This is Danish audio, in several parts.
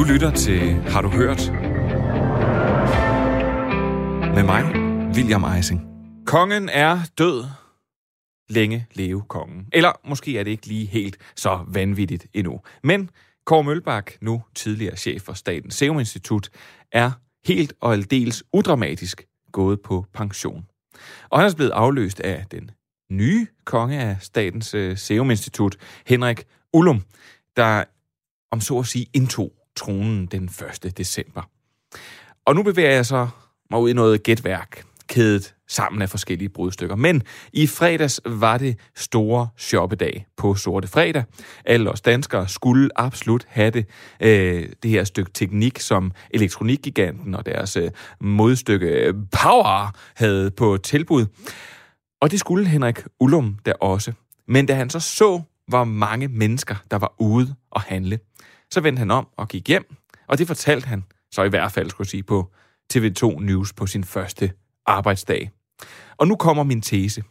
Du lytter til Har du hørt? Med mig, William Eising. Kongen er død. Længe leve kongen. Eller måske er det ikke lige helt så vanvittigt endnu. Men Kåre Mølbak, nu tidligere chef for Statens Serum Institut, er helt og aldeles udramatisk gået på pension. Og han er blevet afløst af den nye konge af Statens øh, Serum Institut, Henrik Ullum, der om så at sige indtog tronen den 1. december. Og nu bevæger jeg så mig ud i noget gætværk, kædet sammen af forskellige brudstykker. Men i fredags var det store shoppedag på Sorte Fredag. Alle os danskere skulle absolut have det, øh, det her stykke teknik, som elektronikgiganten og deres øh, modstykke øh, Power havde på tilbud. Og det skulle Henrik Ullum der også. Men da han så så, hvor mange mennesker, der var ude og handle, så vendte han om og gik hjem, og det fortalte han så i hvert fald, skulle jeg sige, på TV2 News på sin første arbejdsdag. Og nu kommer min tese.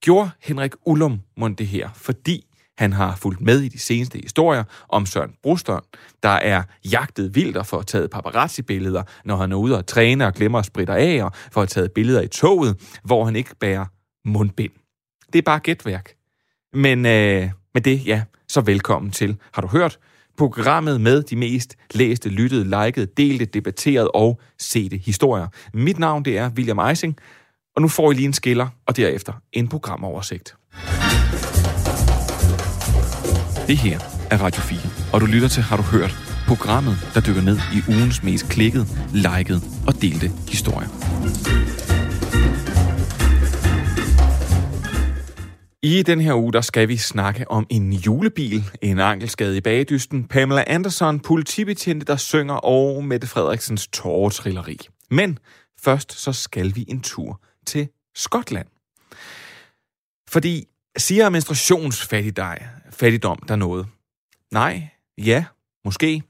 Gjorde Henrik Ullum mund det her, fordi han har fulgt med i de seneste historier om Søren Brustern, der er jagtet vildt og får taget paparazzi-billeder, når han er ude og træne og glemmer at spritte af, og får taget billeder i toget, hvor han ikke bærer mundbind. Det er bare gætværk. Men øh, med det, ja, så velkommen til. Har du hørt? Programmet med de mest læste, lyttede, likede, delte, debatterede og sete historier. Mit navn det er William Eising, og nu får I lige en skiller, og derefter en programoversigt. Det her er Radio 4, og du lytter til Har du hørt? Programmet, der dykker ned i ugens mest klikkede, likede og delte historier. I den her uge, der skal vi snakke om en julebil, en ankelskade i bagdysten, Pamela Anderson, politibetjente, der synger, og Mette Frederiksens tåretrilleri. Men først så skal vi en tur til Skotland. Fordi siger administrationsfattigdom der noget? Nej, ja, måske.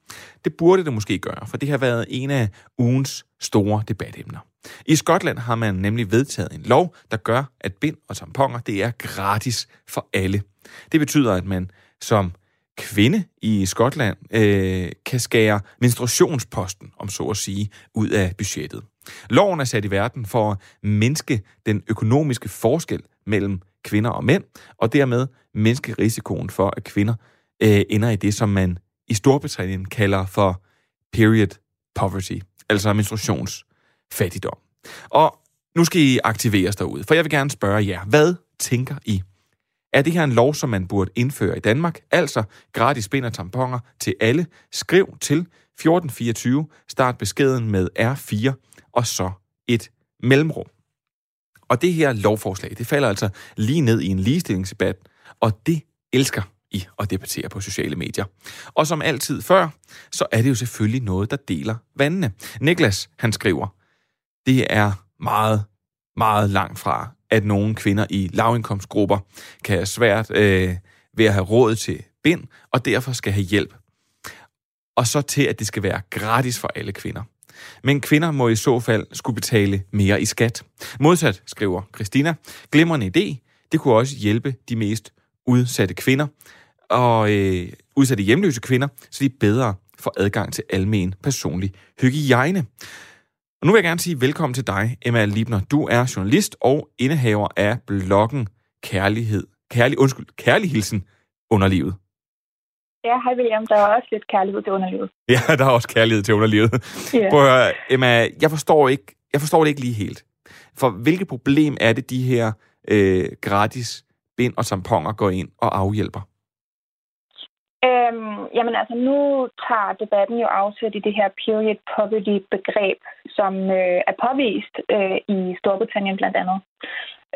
Det burde det måske gøre, for det har været en af ugens store debatemner. I Skotland har man nemlig vedtaget en lov, der gør, at bind og tamponer det er gratis for alle. Det betyder, at man som kvinde i Skotland øh, kan skære menstruationsposten, om så at sige, ud af budgettet. Loven er sat i verden for at mindske den økonomiske forskel mellem kvinder og mænd, og dermed mindske risikoen for, at kvinder øh, ender i det, som man i Storbritannien kalder for period poverty, altså fattigdom. Og nu skal I aktiveres derude, for jeg vil gerne spørge jer, hvad tænker I? Er det her en lov, som man burde indføre i Danmark? Altså gratis bind og tamponer til alle. Skriv til 1424, start beskeden med R4, og så et mellemrum. Og det her lovforslag, det falder altså lige ned i en ligestillingsdebat, og det elsker i at debattere på sociale medier. Og som altid før, så er det jo selvfølgelig noget, der deler vandene. Niklas, han skriver, det er meget, meget langt fra, at nogle kvinder i lavindkomstgrupper kan have svært øh, ved at have råd til bind, og derfor skal have hjælp. Og så til, at det skal være gratis for alle kvinder. Men kvinder må i så fald skulle betale mere i skat. Modsat, skriver Christina, glimrende idé, det kunne også hjælpe de mest udsatte kvinder, og øh, udsatte hjemløse kvinder, så de bedre får adgang til almen personlig hygiejne. Og nu vil jeg gerne sige velkommen til dig, Emma Libner. Du er journalist og indehaver af bloggen Kærlighed. Kærlig, undskyld, Kærlighilsen underlivet. Ja, hej William. Der er også lidt kærlighed til underlivet. Ja, der er også kærlighed til underlivet. Yeah. Prøv at høre, Emma, jeg forstår, ikke, jeg forstår det ikke lige helt. For hvilket problem er det, de her øh, gratis bind og tamponer går ind og afhjælper? Øhm, jamen altså, nu tager debatten jo afsæt i det her period poverty-begreb, som øh, er påvist øh, i Storbritannien blandt andet.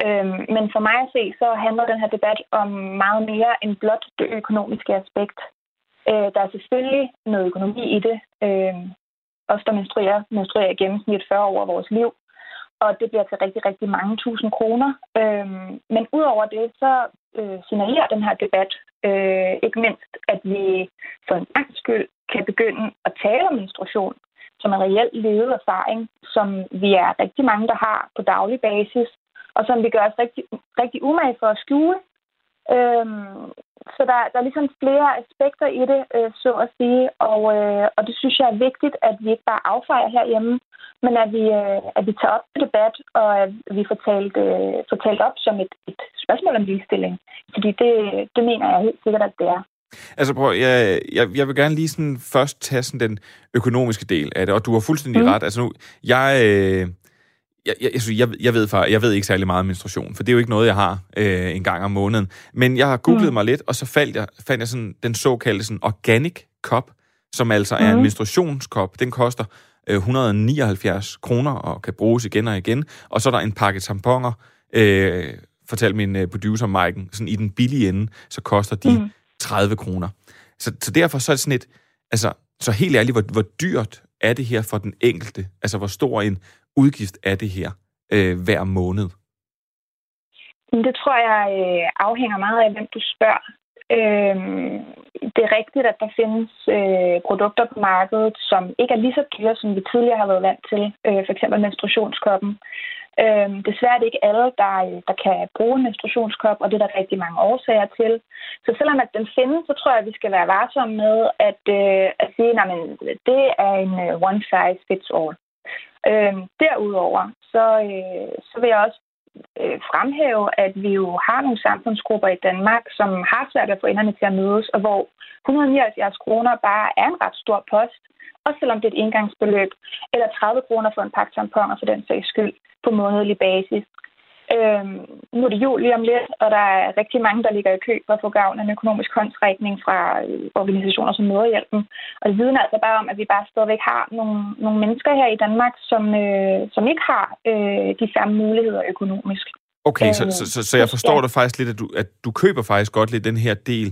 Øhm, men for mig at se, så handler den her debat om meget mere end blot det økonomiske aspekt. Øh, der er selvfølgelig noget økonomi i det. Øh, os, der menstruerer, menstruerer i gennemsnit 40 år af vores liv og det bliver til rigtig, rigtig mange tusind kroner. Øhm, men udover det, så øh, signalerer den her debat øh, ikke mindst, at vi for en gang skyld kan begynde at tale om menstruation som en reelt levet erfaring, som vi er rigtig mange, der har på daglig basis, og som vi gør os rigtig, rigtig umage for at skjule. Øhm, så der, der er ligesom flere aspekter i det, øh, så at sige, og, øh, og det synes jeg er vigtigt, at vi ikke bare affejer herhjemme, men at vi, øh, at vi tager op til debat, og at vi får talt, øh, får talt op som et, et spørgsmål om ligestilling. Fordi det, det mener jeg helt sikkert, at det er. Altså prøv, jeg, jeg, jeg vil gerne lige sådan først tage sådan den økonomiske del af det, og du har fuldstændig mm. ret. Altså nu, jeg, øh, jeg, jeg, jeg, jeg, ved jeg ved ikke særlig meget om menstruation, for det er jo ikke noget, jeg har øh, en gang om måneden. Men jeg har googlet mm. mig lidt, og så faldt jeg, fandt jeg sådan den såkaldte sådan organic cup, som altså mm. er en mm. menstruationskop. Den koster 179 kroner og kan bruges igen og igen. Og så er der en pakke tamponer, øh, fortalte min øh, producer Maiken, sådan i den billige ende, så koster de mm. 30 kroner. Så, så derfor så er det sådan et, altså, så helt ærligt, hvor, hvor dyrt er det her for den enkelte? Altså, hvor stor en udgift er det her øh, hver måned? Det tror jeg øh, afhænger meget af, hvem du spørger. Øh, det er rigtigt, at der findes øh, produkter på markedet, som ikke er lige så dyre, som vi tidligere har været vant til. Øh, for eksempel menstruationskoppen. Øh, desværre er det ikke alle, der, der kan bruge en menstruationskop, og det er der rigtig mange årsager til. Så selvom at den findes, så tror jeg, at vi skal være varsomme med at, øh, at sige, at det er en øh, one size fits all. Øh, derudover, så, øh, så vil jeg også øh, fremhæve, at vi jo har nogle samfundsgrupper i Danmark, som har svært at få enderne til at mødes, og hvor 179 kroner bare er en ret stor post, også selvom det er et indgangsbeløb, eller 30 kroner for en pakke tamponer for den sags skyld på månedlig basis. Øhm, nu er det jul lige om lidt, og der er rigtig mange, der ligger i kø for at få gavn af en økonomisk håndsrækning fra øh, organisationer som Møderhjælpen. Og det vidner altså bare om, at vi bare stadigvæk har nogle, nogle mennesker her i Danmark, som, øh, som ikke har øh, de samme muligheder økonomisk. Okay, øh, så, så, så, så jeg forstår ja. dig faktisk lidt, at du, at du køber faktisk godt lidt den her del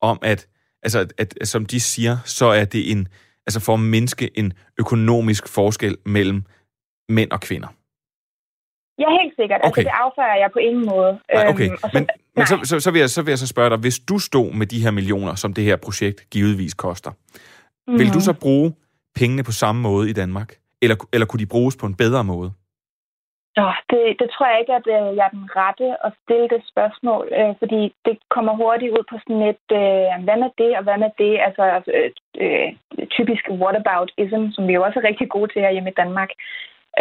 om, at, altså, at, at som de siger, så er det en, altså for at mindske en økonomisk forskel mellem mænd og kvinder. Ja, helt sikkert. Altså, okay. Altså, det affører jeg på ingen måde. Nej, okay. Øhm, så, men men så, så, så, vil jeg, så vil jeg så spørge dig, hvis du stod med de her millioner, som det her projekt givetvis koster, mm-hmm. vil du så bruge pengene på samme måde i Danmark? Eller, eller kunne de bruges på en bedre måde? Ja, det, det tror jeg ikke, at øh, jeg er den rette at stille det spørgsmål, øh, fordi det kommer hurtigt ud på sådan et, øh, hvad med det, og hvad med det, altså øh, øh, typisk whataboutism, som vi jo også er rigtig gode til her hjemme i Danmark.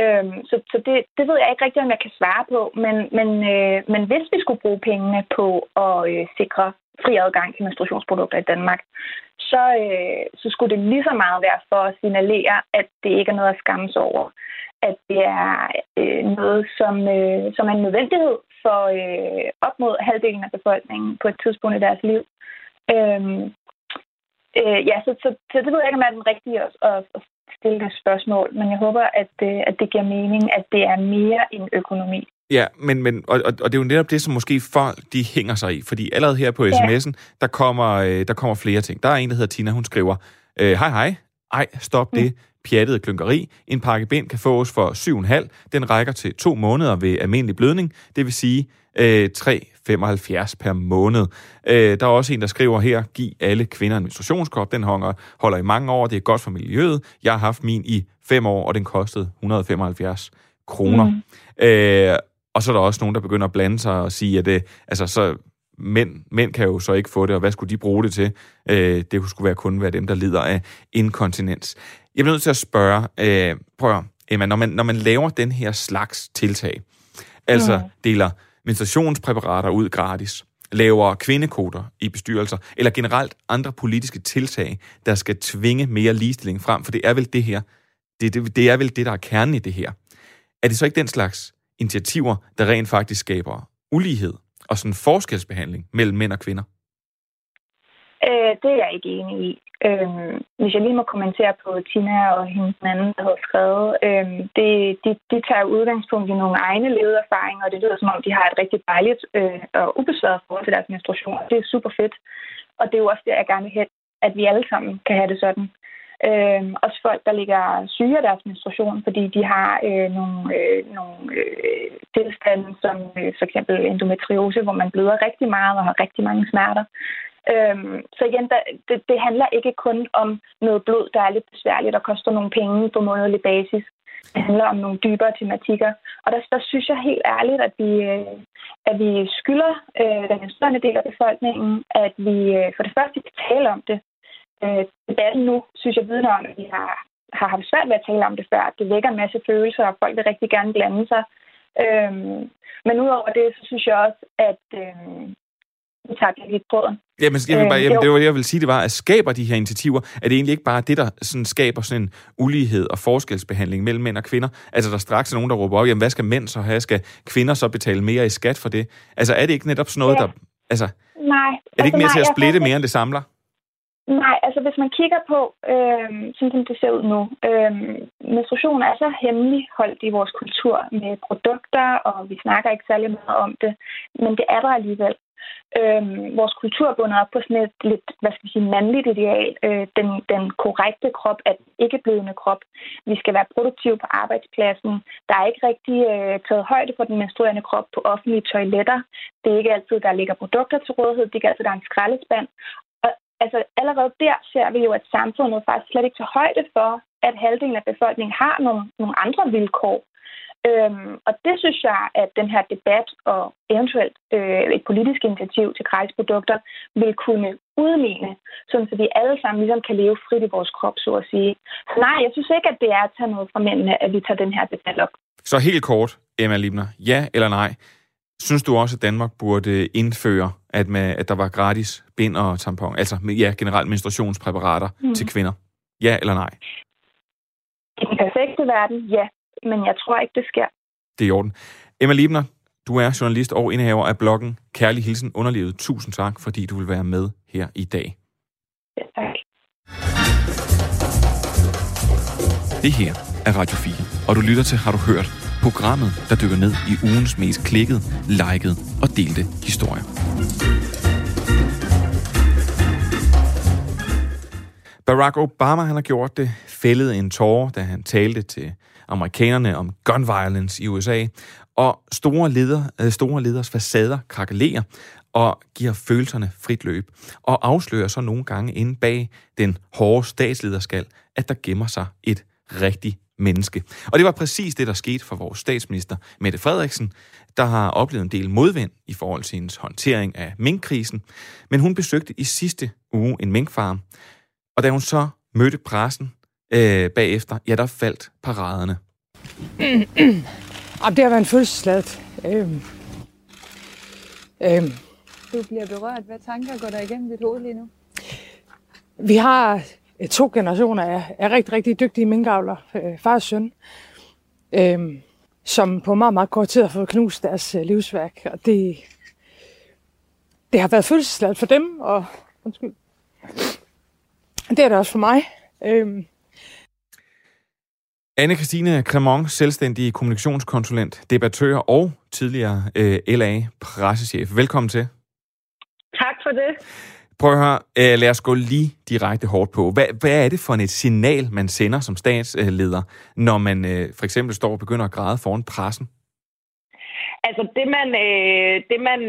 Øhm, så så det, det ved jeg ikke rigtig, om jeg kan svare på. Men, men, øh, men hvis vi skulle bruge pengene på at øh, sikre fri adgang til menstruationsprodukter i Danmark, så, øh, så skulle det lige så meget være for at signalere, at det ikke er noget at skamme sig over. At det er øh, noget, som, øh, som er en nødvendighed for øh, op mod halvdelen af befolkningen på et tidspunkt i deres liv. Øhm, øh, ja, så, så, så det ved jeg ikke, om jeg er den rigtige at, at, at stille det spørgsmål, men jeg håber, at det, at det giver mening, at det er mere end økonomi. Ja, men, men og, og det er jo netop det, som måske folk de hænger sig i, fordi allerede her på sms'en, ja. der, kommer, øh, der kommer flere ting. Der er en, der hedder Tina, hun skriver, øh, hej hej, ej, stop mm. det pjattede klynkeri. En pakke bind kan fås for 7,5. Den rækker til to måneder ved almindelig blødning, det vil sige øh, 3,75 per måned. Øh, der er også en, der skriver her, giv alle kvinder en menstruationskop. Den holder, holder i mange år, det er godt for miljøet. Jeg har haft min i fem år, og den kostede 175 kroner. Mm. Øh, og så er der også nogen, der begynder at blande sig og sige, at det, altså, så mænd, mænd kan jo så ikke få det, og hvad skulle de bruge det til? Øh, det skulle være kun være dem, der lider af inkontinens. Jeg bliver nødt til at spørge, øh, prøv at, Emma, når man, når man laver den her slags tiltag, altså mm. deler menstruationspræparater ud gratis, laver kvindekoder i bestyrelser, eller generelt andre politiske tiltag, der skal tvinge mere ligestilling frem, for det er vel det her, det, det, det er vel det, der er kernen i det her. Er det så ikke den slags initiativer, der rent faktisk skaber ulighed og sådan forskelsbehandling mellem mænd og kvinder? Øh, det er jeg ikke enig i. Øh, hvis jeg lige må kommentere på Tina og hendes anden, der har skrevet, øh, det, de, de tager udgangspunkt i nogle egne levede erfaringer, og det lyder som om, de har et rigtig dejligt øh, og ubesværet forhold til deres menstruation. Det er super fedt. Og det er jo også det, jeg gerne vil have, at vi alle sammen kan have det sådan. Øh, også folk, der ligger syge af deres menstruation, fordi de har øh, nogle, øh, nogle øh, tilstande, som øh, for eksempel endometriose, hvor man bløder rigtig meget og har rigtig mange smerter. Øhm, så igen, der, det, det handler ikke kun om noget blod, der er lidt besværligt og koster nogle penge på månedlig basis. Det handler om nogle dybere tematikker. Og der, der synes jeg helt ærligt, at vi, øh, at vi skylder øh, den større del af befolkningen, at vi øh, for det første kan tale om det. Øh, debatten nu, synes jeg, vidner om, at vi har, har haft svært ved at tale om det før. Det vækker en masse følelser, og folk vil rigtig gerne blande sig. Øh, men udover det, så synes jeg også, at, øh, tak lidt tråden. Jamen, jeg vil bare, jamen, det var det, jeg vil sige, det var, at skaber de her initiativer, er det egentlig ikke bare det, der sådan skaber sådan en ulighed og forskelsbehandling mellem mænd og kvinder? Altså, der straks er nogen, der råber op, jamen, hvad skal mænd så have? Skal kvinder så betale mere i skat for det? Altså, er det ikke netop sådan noget, ja. der... Altså, nej. Er det altså, ikke mere nej, til at splitte mere, end det samler? Nej, altså hvis man kigger på, øh, sådan som det ser ud nu, øh, menstruation er så hemmeligholdt i vores kultur med produkter, og vi snakker ikke særlig meget om det, men det er der alligevel. Øh, vores kultur bunder op på sådan et lidt, hvad skal vi sige, mandligt ideal. Øh, den, den korrekte krop er ikke blødende krop. Vi skal være produktive på arbejdspladsen. Der er ikke rigtig øh, taget højde for den menstruerende krop på offentlige toiletter. Det er ikke altid, der ligger produkter til rådighed. Det er ikke altid, der er en skraldespand. Altså, allerede der ser vi jo, at samfundet faktisk slet ikke tager højde for, at halvdelen af befolkningen har nogle, nogle andre vilkår. Øhm, og det synes jeg, at den her debat og eventuelt øh, et politisk initiativ til grejsprodukter vil kunne udligne, sådan så vi alle sammen ligesom kan leve frit i vores krop, så at sige. Så nej, jeg synes ikke, at det er at tage noget fra mændene, at vi tager den her debat op. Så helt kort, Emma Libner, ja eller nej? Synes du også, at Danmark burde indføre, at, med, at der var gratis bind og tampon, altså ja, generelt menstruationspræparater mm. til kvinder? Ja eller nej? I den perfekte verden, ja men jeg tror ikke, det sker. Det er i orden. Emma Liebner, du er journalist og indehaver af bloggen Kærlig Hilsen Underlivet. Tusind tak, fordi du vil være med her i dag. Ja, tak. Det her er Radio 4, og du lytter til Har du hørt? Programmet, der dykker ned i ugens mest klikket, liket og delte historier. Barack Obama han har gjort det, fældet en tårer, da han talte til amerikanerne om gun violence i USA, og store, leder, øh, store leders facader krakelerer og giver følelserne frit løb, og afslører så nogle gange inde bag den hårde statslederskal, at der gemmer sig et rigtigt menneske. Og det var præcis det, der skete for vores statsminister, Mette Frederiksen, der har oplevet en del modvind i forhold til hendes håndtering af minkkrisen. Men hun besøgte i sidste uge en minkfarm, og da hun så mødte pressen, øh, bagefter, ja, der faldt paraderne. det har været en fødselsladet. Øhm. Øhm. Du bliver berørt. Hvad tanker går der igennem dit hoved lige nu? Vi har to generationer af, af rigtig, rigtig dygtige minkavler, øh, far og søn, øhm, som på meget, meget kort tid har fået knust deres øh, livsværk. Og det, det har været følelsesladet for dem, og undskyld, det er det også for mig. Øhm, Anne-Christine Cremont, selvstændig kommunikationskonsulent, debattør og tidligere øh, LA-pressechef. Velkommen til. Tak for det. Prøv at høre, øh, lad os gå lige direkte hårdt på. Hvad, hvad er det for et signal, man sender som statsleder, når man øh, for eksempel står og begynder at græde foran pressen? Altså det man, øh, det man,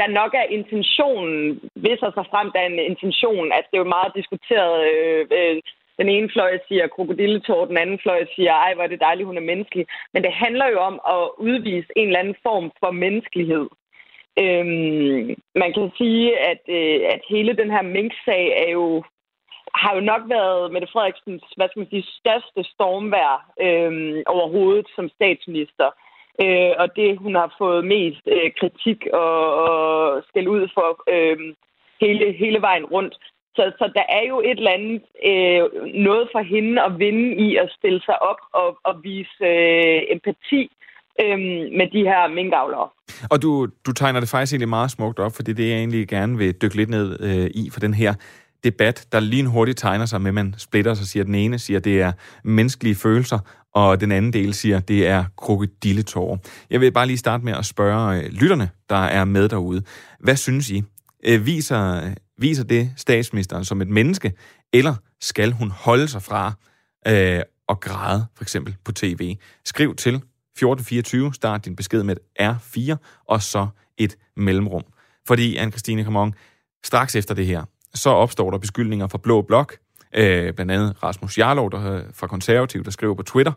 der nok er intentionen, hvis sig så frem, der er en intention, altså det er jo meget diskuteret øh, øh, den ene fløj siger krokodilletår, den anden fløj siger, ej, hvor er det dejligt, hun er menneskelig. Men det handler jo om at udvise en eller anden form for menneskelighed. Øhm, man kan sige, at, øh, at hele den her mink-sag er jo, har jo nok været Mette Frederiksens hvad skal man sige, største stormvær øh, overhovedet som statsminister. Øh, og det, hun har fået mest øh, kritik og, og skæld ud for øh, hele, hele vejen rundt. Så, så der er jo et eller andet øh, noget for hende at vinde i at stille sig op og, og vise øh, empati øh, med de her minkavlere. Og du, du tegner det faktisk egentlig meget smukt op, fordi det jeg egentlig gerne vil dykke lidt ned øh, i for den her debat, der lige hurtigt tegner sig med, at man splitter sig, og siger, at den ene siger, at det er menneskelige følelser, og den anden del siger, at det er krokodilletårer. Jeg vil bare lige starte med at spørge øh, lytterne, der er med derude. Hvad synes I? Øh, viser Viser det statsministeren som et menneske, eller skal hun holde sig fra øh, at græde, for eksempel på tv? Skriv til 1424, start din besked med et R4, og så et mellemrum. Fordi, Anne-Christine Kamon, straks efter det her, så opstår der beskyldninger fra Blå Blok, øh, blandt andet Rasmus Jarlov der, øh, fra Konservativ, der skriver på Twitter,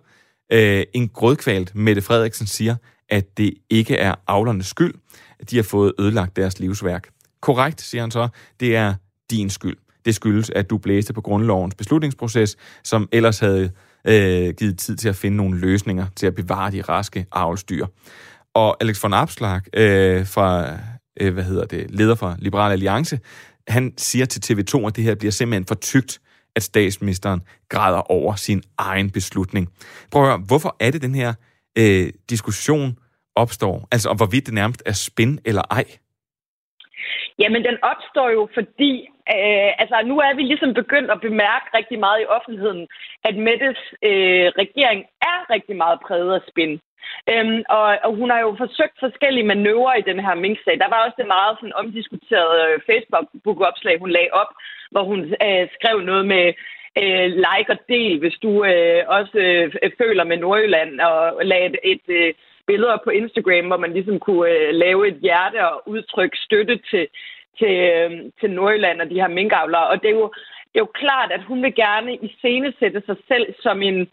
Øh, en grødkvalt Mette Frederiksen siger, at det ikke er avlernes skyld, at de har fået ødelagt deres livsværk. Korrekt, siger han så, det er din skyld. Det skyldes, at du blæste på grundlovens beslutningsproces, som ellers havde øh, givet tid til at finde nogle løsninger til at bevare de raske avlsdyr. Og Alex von Abslag øh, fra, øh, hvad hedder det, leder for Liberal Alliance, han siger til TV2, at det her bliver simpelthen for tygt, at statsministeren græder over sin egen beslutning. Prøv at høre, hvorfor er det den her øh, diskussion opstår? Altså om hvorvidt det nærmest er spin eller ej? Jamen, den opstår jo, fordi øh, altså, nu er vi ligesom begyndt at bemærke rigtig meget i offentligheden, at Mettes øh, regering er rigtig meget præget af spin. Øhm, og, og hun har jo forsøgt forskellige manøvrer i den her Mink-sag. Der var også det meget sådan, omdiskuterede øh, Facebook-opslag, hun lagde op, hvor hun øh, skrev noget med øh, like og del, hvis du øh, også øh, føler med Nordjylland, og lagde et, et øh, billeder på Instagram, hvor man ligesom kunne øh, lave et hjerte og udtrykke støtte til, til, øh, til Nordjylland og de her minkavlere. Og det er jo, det er jo klart, at hun vil gerne iscenesætte sig selv som en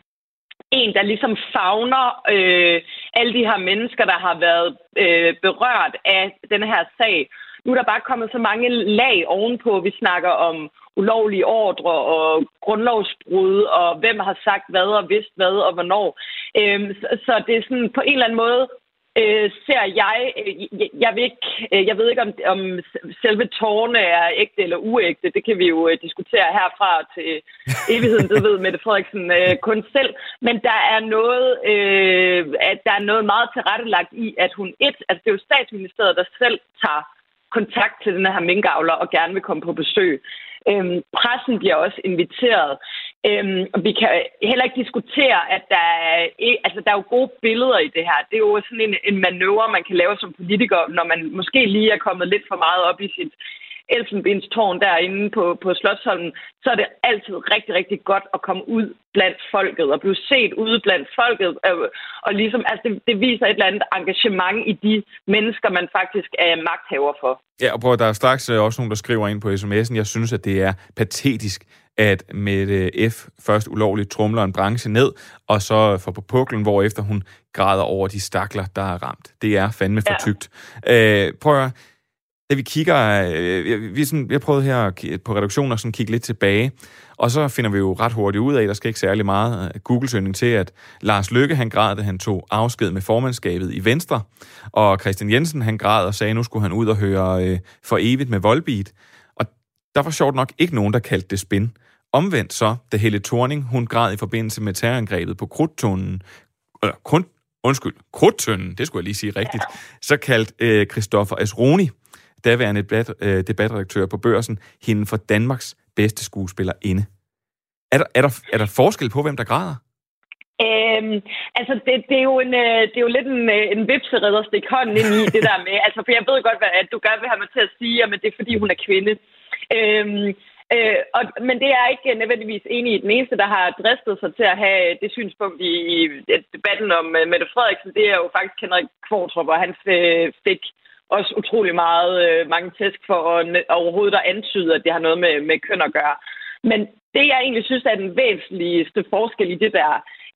en, der ligesom fagner øh, alle de her mennesker, der har været øh, berørt af den her sag. Nu er der bare kommet så mange lag ovenpå. Vi snakker om ulovlige ordre og grundlovsbrud, og hvem har sagt hvad og vidst hvad og hvornår. Øhm, så, så det er sådan på en eller anden måde øh, ser jeg, øh, jeg, ved ikke, øh, jeg ved ikke, om, om selve tårne er ægte eller uægte. Det kan vi jo øh, diskutere herfra til evigheden. Det ved Mette Frederiksen øh, kun selv. Men der er noget, øh, at der er noget meget tilrettelagt i, at hun et, altså det er jo statsministeriet, der selv tager kontakt til den her minkavler og gerne vil komme på besøg. Øhm, pressen bliver også inviteret. Øhm, og vi kan heller ikke diskutere, at der er, e-, altså, der er jo gode billeder i det her. Det er jo sådan en, en manøvre, man kan lave som politiker, når man måske lige er kommet lidt for meget op i sit elfenbenstårn derinde på, på Slottsholmen, så er det altid rigtig, rigtig godt at komme ud blandt folket og blive set ude blandt folket. Øh, og ligesom, altså det, det viser et eller andet engagement i de mennesker, man faktisk er magthaver for. Ja, og prøv, der er straks øh, også nogen, der skriver ind på sms'en. Jeg synes, at det er patetisk, at med F først ulovligt trumler en branche ned, og så får på puklen, hvor efter hun græder over de stakler, der er ramt. Det er fandme for tygt. Ja. Øh, prøv at da vi kigger, øh, vi, sådan, jeg prøvede her på reduktionen at sådan kigge lidt tilbage, og så finder vi jo ret hurtigt ud af, at der skal ikke særlig meget øh, Google-søgning til, at Lars Lykke, han græd, da han tog afsked med formandskabet i Venstre, og Christian Jensen, han græd og sagde, at nu skulle han ud og høre øh, for evigt med Volbeat. Og der var sjovt nok ikke nogen, der kaldte det spin. Omvendt så, da Helle Thorning, hun græd i forbindelse med terrorangrebet på Krudtunnen, eller kun, undskyld, Krudtønden, det skulle jeg lige sige rigtigt, så kaldt øh, Christoffer Asroni, daværende debat, øh, debatredaktør på børsen, hende for Danmarks bedste skuespiller inde. Er der, er, der, er der forskel på, hvem der græder? Øhm, altså, det, det, er jo en, øh, det er jo lidt en, øh, en vipseredder at stikke hånden ind i det der med. Altså, for jeg ved godt, hvad, at du gerne vil have mig til at sige, at det er, fordi hun er kvinde. Øhm, øh, og, men det er ikke nødvendigvis enig i. Den eneste, der har dristet sig til at have det synspunkt i, i debatten om uh, Mette Frederiksen, det er jo faktisk Henrik Kvartrup, og han fik også utrolig meget, øh, mange tæsk for at overhovedet at antyde, at det har noget med, med køn at gøre. Men det, jeg egentlig synes er den væsentligste forskel i det der,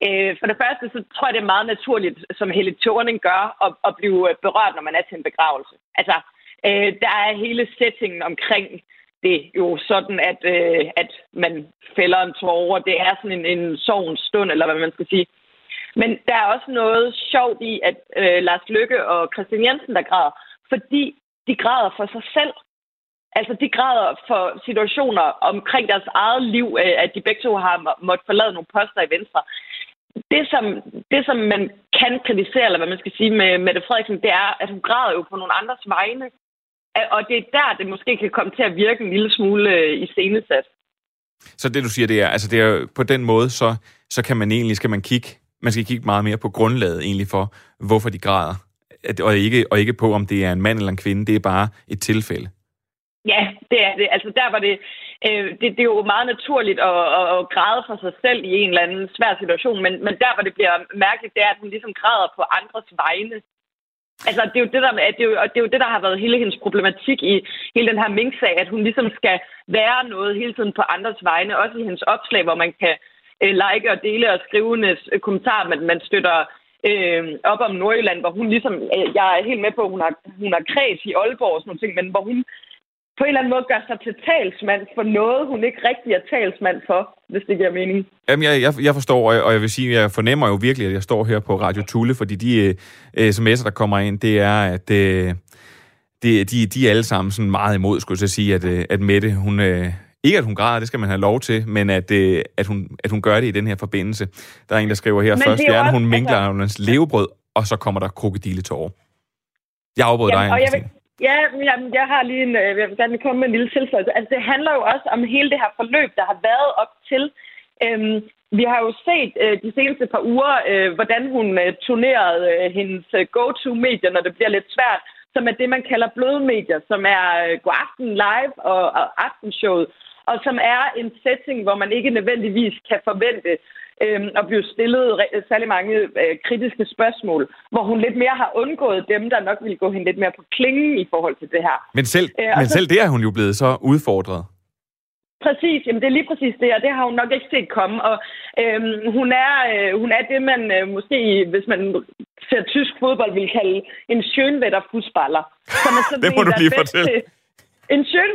øh, for det første, så tror jeg, det er meget naturligt, som Helle Thorning gør, at, at blive berørt, når man er til en begravelse. Altså, øh, der er hele settingen omkring det jo sådan, at, øh, at man fælder en tårer. Det er sådan en, en sovens stund, eller hvad man skal sige. Men der er også noget sjovt i, at øh, Lars Lykke og Christian Jensen, der græder, fordi de græder for sig selv. Altså, de græder for situationer omkring deres eget liv, øh, at de begge to har måttet forlade nogle poster i Venstre. Det som, det, som man kan kritisere, eller hvad man skal sige med Mette Frederiksen, det er, at hun græder jo på nogle andres vegne. Og det er der, det måske kan komme til at virke en lille smule øh, i scenesat. Så det, du siger, det er, altså det er på den måde, så, så kan man egentlig, skal man kigge, man skal kigge meget mere på grundlaget egentlig for, hvorfor de græder og ikke, og ikke på, om det er en mand eller en kvinde. Det er bare et tilfælde. Ja, det er det. Altså der var det, øh, det, det er jo meget naturligt at, at, at græde for sig selv i en eller anden svær situation, men, men der, hvor det bliver mærkeligt, det er, at hun ligesom græder på andres vegne. Altså, det er, jo det, der, det, er jo, det er jo det, der har været hele hendes problematik i hele den her Mink-sag, at hun ligesom skal være noget hele tiden på andres vegne, også i hendes opslag, hvor man kan øh, like og dele og skrive en øh, kommentarer, men man støtter øh, op om Nordjylland, hvor hun ligesom, øh, jeg er helt med på, at hun har, hun har kreds i Aalborg og sådan nogle ting, men hvor hun på en eller anden måde gør sig til talsmand for noget, hun ikke rigtig er talsmand for, hvis det giver mening. Jamen, jeg, jeg, jeg forstår, og jeg vil sige, jeg fornemmer jo virkelig, at jeg står her på Radio Tulle, fordi de øh, sms'er, der kommer ind, det er, at øh, det, de, de er alle sammen sådan meget imod, skulle jeg sige, at, øh, at Mette, hun... Øh, ikke at hun græder, det skal man have lov til, men at, øh, at, hun, at hun gør det i den her forbindelse. Der er en, der skriver her, men først gerne hun minkler altså... hendes levebrød, og så kommer der krokodilletårer. Jeg afbryder dig, og jeg vil, Ja, jamen, jeg har lige en, øh, jeg vil gerne komme med en lille tilføjelse. Altså, det handler jo også om hele det her forløb, der har været op til. Øhm, vi har jo set øh, de seneste par uger, øh, hvordan hun øh, turnerede øh, hendes øh, go-to-medier, når det bliver lidt svært, som er det, man kalder blødmedier, som er øh, God Aften Live og, og Aftenshowet, og som er en setting, hvor man ikke nødvendigvis kan forvente øh, og blive stillet særlig mange øh, kritiske spørgsmål, hvor hun lidt mere har undgået dem, der nok ville gå hende lidt mere på klingen i forhold til det her. Men selv, øh, men så, selv det er hun jo blevet så udfordret. Præcis, jamen det er lige præcis det, og det har hun nok ikke set komme. Og øhm, hun, er, øh, hun er det, man øh, måske, hvis man ser tysk fodbold, vil kalde en schönwetter fodboldspiller det må du lige fortælle. Til, en schön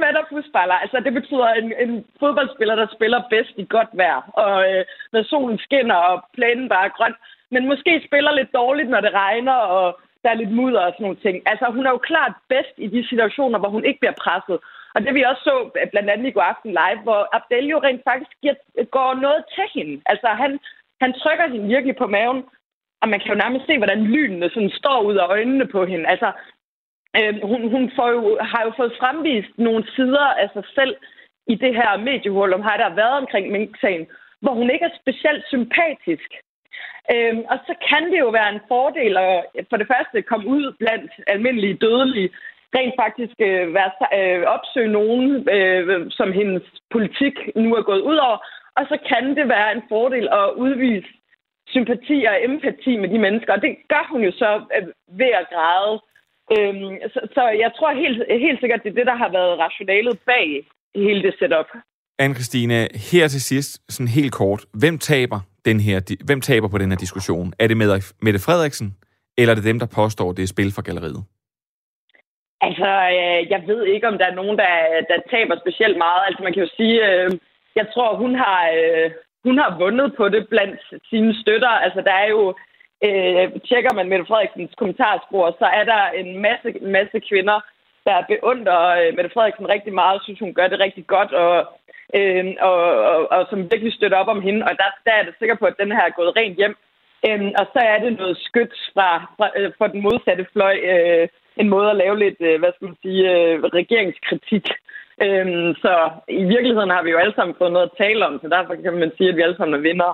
fodboldspiller, altså det betyder en, en fodboldspiller, der spiller bedst i godt vejr, og øh, når solen skinner, og plænen bare er grøn, men måske spiller lidt dårligt, når det regner, og der er lidt mudder og sådan nogle ting. Altså hun er jo klart bedst i de situationer, hvor hun ikke bliver presset. Og det vi også så øh, blandt andet i går aften live, hvor Abdel jo rent faktisk giver, øh, går noget til hende. Altså han, han trykker hende virkelig på maven, og man kan jo nærmest se, hvordan lynene sådan står ud af øjnene på hende. Altså, øh, hun, hun får jo, har jo fået fremvist nogle sider af sig selv i det her mediehul, om har der været omkring Mink-sagen, hvor hun ikke er specielt sympatisk. Øhm, og så kan det jo være en fordel at for det første komme ud blandt almindelige dødelige, rent faktisk øh, være, øh, opsøge nogen, øh, som hendes politik nu er gået ud over. Og så kan det være en fordel at udvise sympati og empati med de mennesker. Og det gør hun jo så øh, ved at græde. Øhm, så, så jeg tror helt, helt sikkert, det er det, der har været rationalet bag hele det setup. Anne-Christine, her til sidst, sådan helt kort. Hvem taber, den her, hvem taber på den her diskussion? Er det Mette Frederiksen, eller er det dem, der påstår, det er spil for galleriet? Altså, øh, jeg ved ikke, om der er nogen, der, der taber specielt meget. Altså, man kan jo sige, øh, jeg tror, hun har, øh, hun har vundet på det blandt sine støtter. Altså, der er jo, øh, tjekker man Mette Frederiksens kommentarspor, så er der en masse, masse kvinder, der beundrer øh, Mette Frederiksen rigtig meget, synes, hun gør det rigtig godt, og, øh, og, og, og som virkelig støtter op om hende. Og der, der er det sikker på, at den her er gået rent hjem. Øh, og så er det noget skyt fra, fra, øh, fra den modsatte fløj, øh, en måde at lave lidt, øh, hvad skal man sige, øh, regeringskritik. Øhm, så i virkeligheden har vi jo alle sammen fået noget at tale om, så derfor kan man sige, at vi alle sammen er vinder.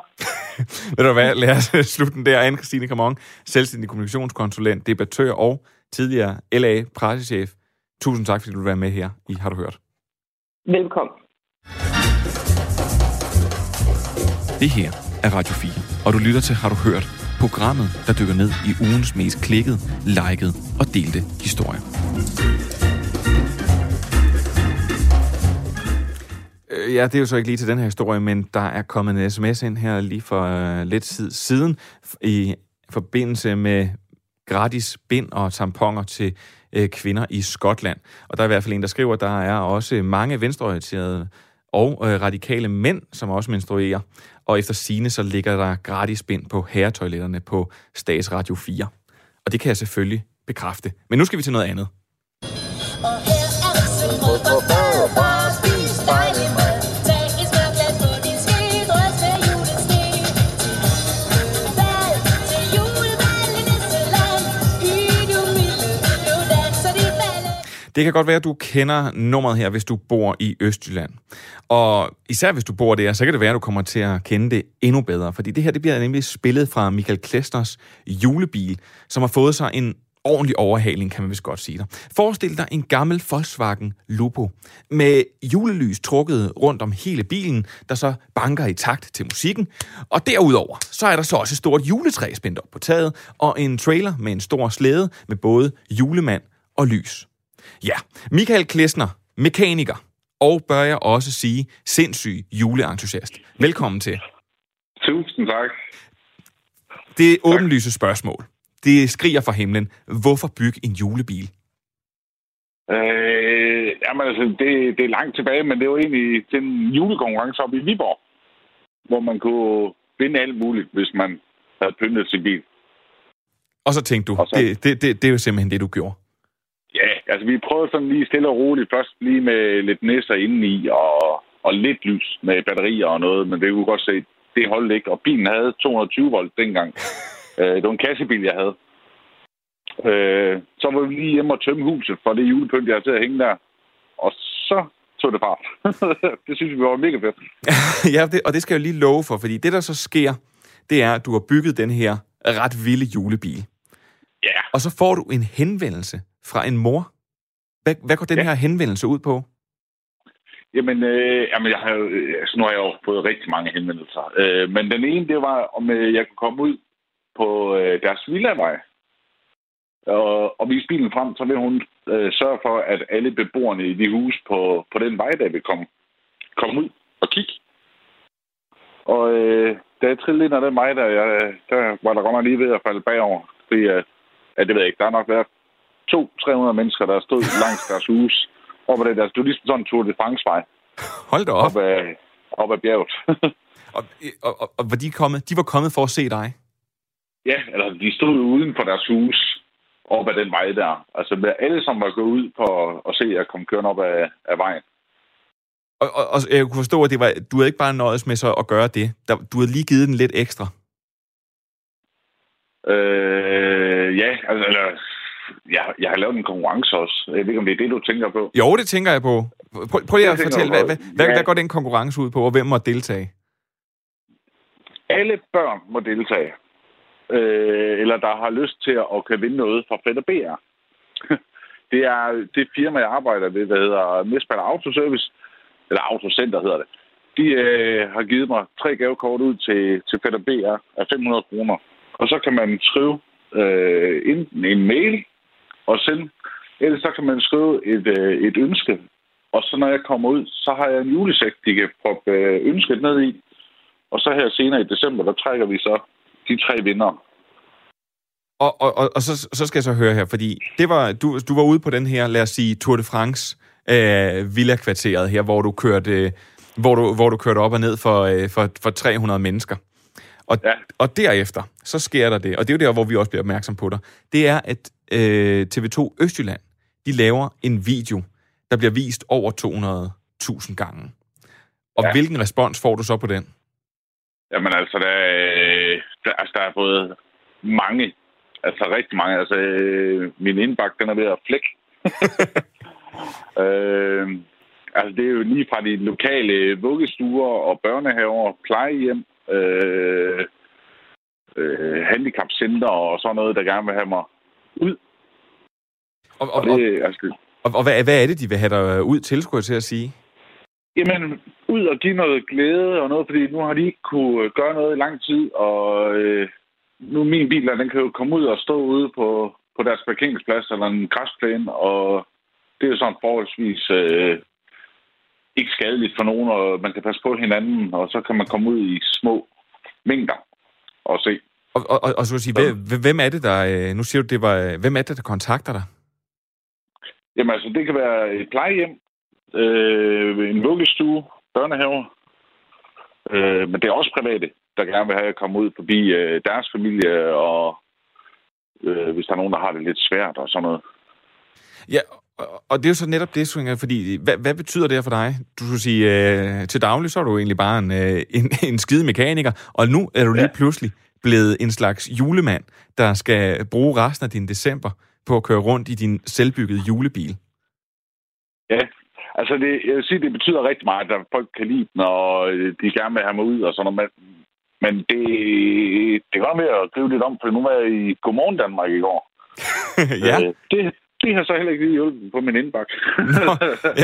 Ved du hvad, lad os slutte den der. Anne-Christine Kamon, selvstændig kommunikationskonsulent, debattør og tidligere LA-pressechef. Tusind tak, fordi du vil være med her i Har du hørt? Velkommen. Det her er Radio 4, og du lytter til Har du hørt? Programmet, der dykker ned i ugens mest klikket, liket og delte historier. Ja, det er jo så ikke lige til den her historie, men der er kommet en sms ind her lige for øh, lidt tid siden i forbindelse med gratis bind og tamponer til øh, kvinder i Skotland. Og der er i hvert fald en, der skriver, at der er også mange venstreorienterede og øh, radikale mænd, som også menstruerer. Og efter sine så ligger der gratis bind på herretoiletterne på Statsradio 4. Og det kan jeg selvfølgelig bekræfte. Men nu skal vi til noget andet. Og her er Det kan godt være, at du kender nummeret her, hvis du bor i Østjylland. Og især hvis du bor der, så kan det være, at du kommer til at kende det endnu bedre. Fordi det her, det bliver nemlig spillet fra Michael Klesters julebil, som har fået sig en ordentlig overhaling, kan man vist godt sige dig. Forestil dig en gammel Volkswagen Lupo med julelys trukket rundt om hele bilen, der så banker i takt til musikken. Og derudover, så er der så også et stort juletræ spændt op på taget, og en trailer med en stor slæde med både julemand og lys. Ja, Michael Klesner, mekaniker, og bør jeg også sige sindssyg juleentusiast. Velkommen til. Tusind tak. Det er åbenlyse spørgsmål. Det skriger fra himlen. Hvorfor bygge en julebil? Øh, jamen altså, det, det er langt tilbage, men det var egentlig til en julekonkurrence oppe i Viborg, hvor man kunne vinde alt muligt, hvis man havde pyntet sin bil. Og så tænkte du, Og så- det, det, det, det er jo simpelthen det, du gjorde. Ja, altså vi prøvede sådan lige stille og roligt. Først lige med lidt næsser indeni og, og lidt lys med batterier og noget, men det kunne godt se, det holdt ikke. Og bilen havde 220 volt dengang. øh, det var en kassebil, jeg havde. Øh, så var vi lige hjemme og tømme huset for det julepynt, jeg havde til at hænge der. Og så tog det fart. det synes vi var mega fedt. ja, det, og det skal jeg jo lige love for, fordi det, der så sker, det er, at du har bygget den her ret vilde julebil. Ja, Og så får du en henvendelse fra en mor. Hvad, hvad går den Ja. her henvendelse ud på? Jamen, øh, jamen jeg har, øh, altså, nu har jeg jo fået rigtig mange henvendelser. Øh, men den ene, det var, om øh, jeg kunne komme ud på øh, deres villavej og, og vise bilen frem, så vil hun øh, sørge for, at alle beboerne i de hus på, på den vej, der vil komme, komme ud og kigge. Og øh, da jeg trillede ind af den vej, der, jeg, der var der godt nok lige ved at falde bagover. Fordi, øh, ja, det ved jeg ikke, der har nok været 200-300 mennesker, der stod langs deres hus. Op ad det der, det var ligesom sådan en Tour de France-vej Hold da op. op ad, op ad bjerget. Og, og, og, og var de, kommet, de var kommet for at se dig. ja, altså de stod uden for deres hus op ad den vej der. Altså med alle, som var gået ud på at se, at kom kørende op ad, ad vejen. Og, og, og jeg kunne forstå, at det var, du havde ikke bare nøjes med så at gøre det. Der, du havde lige givet den lidt ekstra. Øh, ja, altså, eller, jeg, jeg har lavet en konkurrence også. Jeg ved ikke, om det er det, du tænker på. Jo, det tænker jeg på. Prøv, prøv lige at fortælle, hvad, hvad, hvad, Ja. hvad går den konkurrence ud på, og hvem må deltage? Alle børn må deltage. Øh, eller der har lyst til at, kan vinde noget fra Fred og BR. det er det firma, jeg arbejder ved, der hedder Mesbal Autoservice, eller Autocenter hedder det. De øh, har givet mig tre gavekort ud til, til Fed og BR af 500 kroner. Og så kan man skrive øh, enten en mail og sende, Ellers så kan man skrive et, øh, et ønske. Og så når jeg kommer ud, så har jeg en julesæk, de kan proppe øh, ønsket ned i. Og så her senere i december, der trækker vi så de tre vinder. Og, og, og, og så, så skal jeg så høre her, fordi det var, du, du var ude på den her, lad os sige, Tour de France øh, villa-kvarteret her, hvor du kørte, øh, hvor du, hvor du kørte op og ned for, øh, for, for 300 mennesker. Og, Ja. og derefter, så sker der det, og det er jo der, hvor vi også bliver opmærksom på dig, det er, at øh, TV2 Østjylland, de laver en video, der bliver vist over 200.000 gange. Og ja. Hvilken respons får du så på den? Jamen altså, der, er- der, altså, der er både mange, altså rigtig mange. Altså, øh, min indbakke, den er ved at flække. øh, altså, det er jo lige fra de lokale vuggestuer og børnehaver, plejehjem, øh, øh, handicapcenter og sådan noget, der gerne vil have mig ud. Og, og, Og det, altså, og, og hvad, hvad er det, de vil have dig ud til, skulle jeg til at sige? Jamen, ud og give noget glæde og noget, fordi nu har de ikke kunne gøre noget i lang tid, og øh, nu min bil, den kan jo komme ud og stå ude på, på deres parkeringsplads eller en græsplæne, og det er jo sådan forholdsvis øh, ikke skadeligt for nogen, og man kan passe på hinanden, og så kan man komme ud i små mængder og se. Og, og, og, og så vil sige, hvem, hvem er det, der... øh, Nu siger du, det var... øh, Hvem er det, der kontakter dig? Jamen altså, det kan være et plejehjem, øh, en vuggestue, børnehaver, øh, men det er også private, der gerne vil have at komme ud forbi øh, deres familie, og øh, hvis der er nogen, der har det lidt svært og sådan noget. Ja, og, det er jo så netop det, Swinger, fordi hvad, hvad betyder det her for dig? Du skulle sige, øh, til daglig, så er du egentlig bare en, øh, en, en skide mekaniker, og nu er du lige Ja. pludselig blevet en slags julemand, der skal bruge resten af din december på at køre rundt i din selvbyggede julebil. Ja, altså det, jeg vil sige, det betyder rigtig meget, at folk kan lide den, og øh, de gerne vil have mig ud og sådan noget. Men, men det, det var med at gribe lidt om, for nu var jeg i Godmorgen Danmark i går. ja, Øh, det, det har så heller ikke lige hjulpet på min indbakke.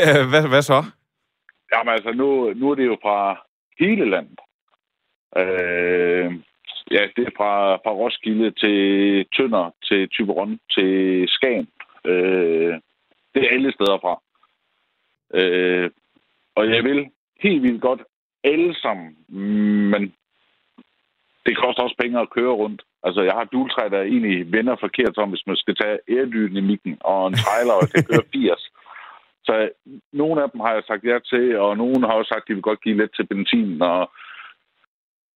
Ja hvad, hvad så? Jamen altså, nu, nu er det jo fra hele landet. Øh, ja, det er fra, fra Roskilde til Tønder, til Tyberon, til Skagen. Øh, det er alle steder fra. Øh, og jeg vil helt vildt godt alle sammen, men det koster også penge at køre rundt. Altså, jeg har dualtræ, der egentlig vender forkert om, hvis man skal tage aerodynamikken og en trailer, og kan køre 80. Så nogle af dem har jeg sagt ja til, og nogle har også sagt, at de vil godt give lidt til benzin, og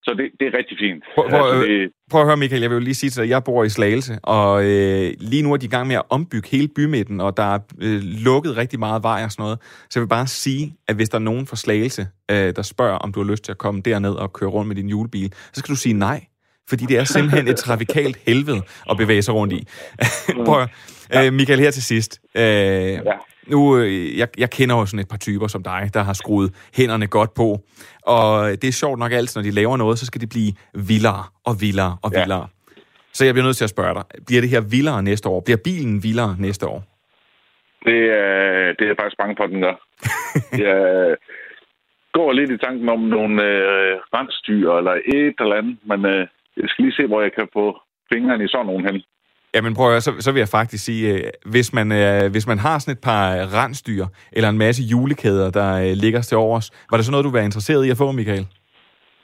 så det, det er rigtig fint. Prøv, prøv, altså, det... prøv at høre, Michael, jeg vil jo lige sige til dig, at jeg bor i Slagelse, og øh, lige nu er de i gang med at ombygge hele bymidten, og der er øh, lukket rigtig meget vej og sådan noget. Så jeg vil bare sige, at hvis der er nogen fra Slagelse, øh, der spørger, om du har lyst til at komme derned og køre rundt med din julebil, så skal du sige nej. Fordi det er simpelthen et trafikalt helvede at bevæge sig rundt i. Prøv at, øh, Michael, her til sidst. Øh, ja. Nu, øh, jeg, jeg kender jo sådan et par typer som dig, der har skruet hænderne godt på. Og det er sjovt nok altid, når de laver noget, så skal det blive vildere og vildere og Ja. vildere. Så jeg bliver nødt til at spørge dig, bliver det her vildere næste år? Bliver bilen vildere næste år? det, er, det er jeg faktisk bange for, den gør. jeg går lidt i tanken om nogle øh, rensdyr eller et eller andet, men øh, jeg skal lige se, hvor jeg kan få fingrene i sådan nogen hen. Jamen prøv at høre, så, så vil jeg faktisk sige, øh, hvis man, øh, hvis man har sådan et par øh, rensdyr, eller en masse julekæder, der øh, ligger til overs, var det så noget, du var interesseret i at få, Michael?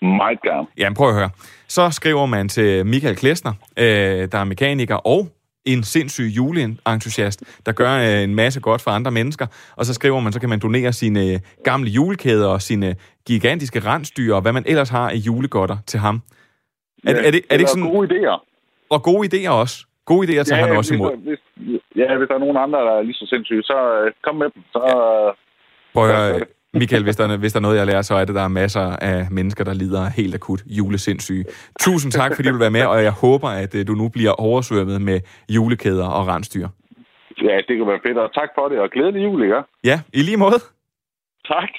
Meget gerne. Jamen prøv at høre. Så skriver man til Michael Klesner, øh, der er mekaniker og en sindssyg juleentusiast, der gør øh, en masse godt for andre mennesker. Og så skriver man, så kan man donere sine øh, gamle julekæder og sine gigantiske rensdyr og hvad man ellers har i julegodter til ham. Er, det- er, det, er det ikke sådan... gode idéer. Og gode idéer også. Gode idéer tager han også imod. der- Hvis, ja, hvis der er nogen andre, der er lige så sindssyge, så øh, kom med dem. Så, øh, Prøv at Ja. Michael, hvis der, er- hvis der er noget, jeg lærer, så er det, der er masser af mennesker, der lider helt akut julesindssyge. Tusind tak, fordi du vil være med, og jeg håber, at øh, du nu bliver oversvømmet med julekæder og rensdyr. ja, det kan være fedt. Og tak for det, og glædelig jul, ikke? Ja, i lige måde. Tak.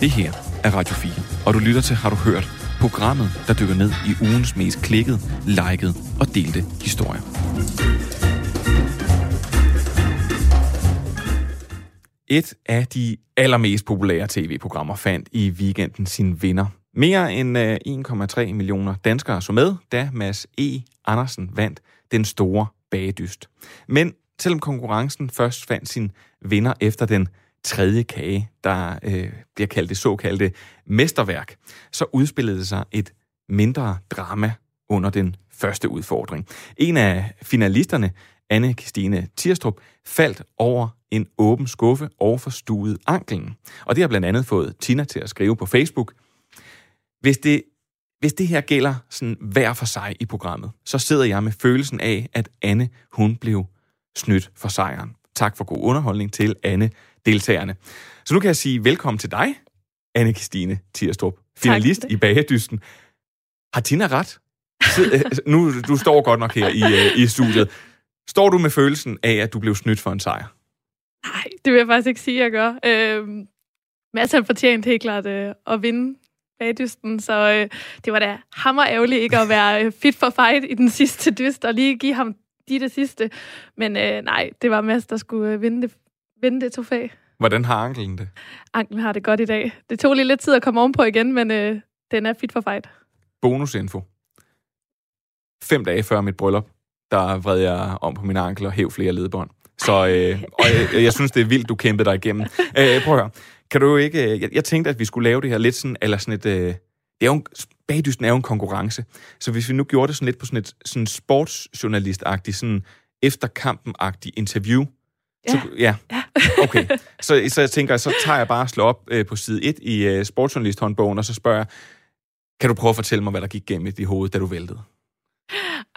Det her er Radio 4, og du lytter til Har du hørt? Programmet, der dykker ned i ugens mest klikkede, likede og delte historier. Et af de allermest populære tv-programmer fandt i weekenden sin vinder. Mere end øh, 1,3 millioner danskere så med, da Mads E. Andersen vandt den store bagedyst. Men selvom konkurrencen først fandt sin vinder efter den tredje kage, der øh, bliver kaldt det såkaldte mesterværk, så udspillede det sig et mindre drama under den første udfordring. En af finalisterne, anne Christine Tirstrup, faldt over en åben skuffe og forstuede anklen. Og det har blandt andet fået Tina til at skrive på Facebook, hvis det, hvis det her gælder sådan hver for sig i programmet, så sidder jeg med følelsen af, at Anne, hun blev snydt for sejren. Tak for god underholdning til Anne, deltagerne. Så nu kan jeg sige velkommen til dig, anne Christine Tirstrup, finalist det. i Bagedysten. Har Tina ret? Sid, øh, nu, du står godt nok her i, øh, i studiet. Står du med følelsen af, at du blev snydt for en sejr? Nej, det vil jeg faktisk ikke sige, at jeg gør. Øh, Mads han fortjent helt klart øh, at vinde bagdysten, så øh, det var da hammer ærgerligt ikke at være øh, fit for fight i den sidste dyst, og lige give ham de det sidste. Men øh, nej, det var Mads, der skulle øh, vinde, det, vinde det trofæ. Hvordan har anklen det? Anklen har det godt i dag. Det tog lige lidt tid at komme ovenpå igen, men øh, den er fit for fight. Bonusinfo. Fem dage før mit bryllup, der vred jeg om på min ankel og hæv flere ledbånd. Så øh, og jeg, jeg synes, det er vildt, du kæmpede dig igennem. Øh, prøv at høre. Kan du ikke... øh, Jeg, jeg tænkte, at vi skulle lave det her lidt sådan, eller sådan et... Øh, det er jo en, bagdysten er jo en konkurrence. Så hvis vi nu gjorde det sådan lidt på sådan et sådan sportsjournalist-agtigt, sådan efter kampen-agtigt interview, så, ja. Ja. Okay. Så, så jeg tænker, så tager jeg bare og slår op øh, på side 1 i øh, sportsjournalisthåndbogen, og så spørger jeg, kan du prøve at fortælle mig, hvad der gik gennem dit hoved, da du væltede?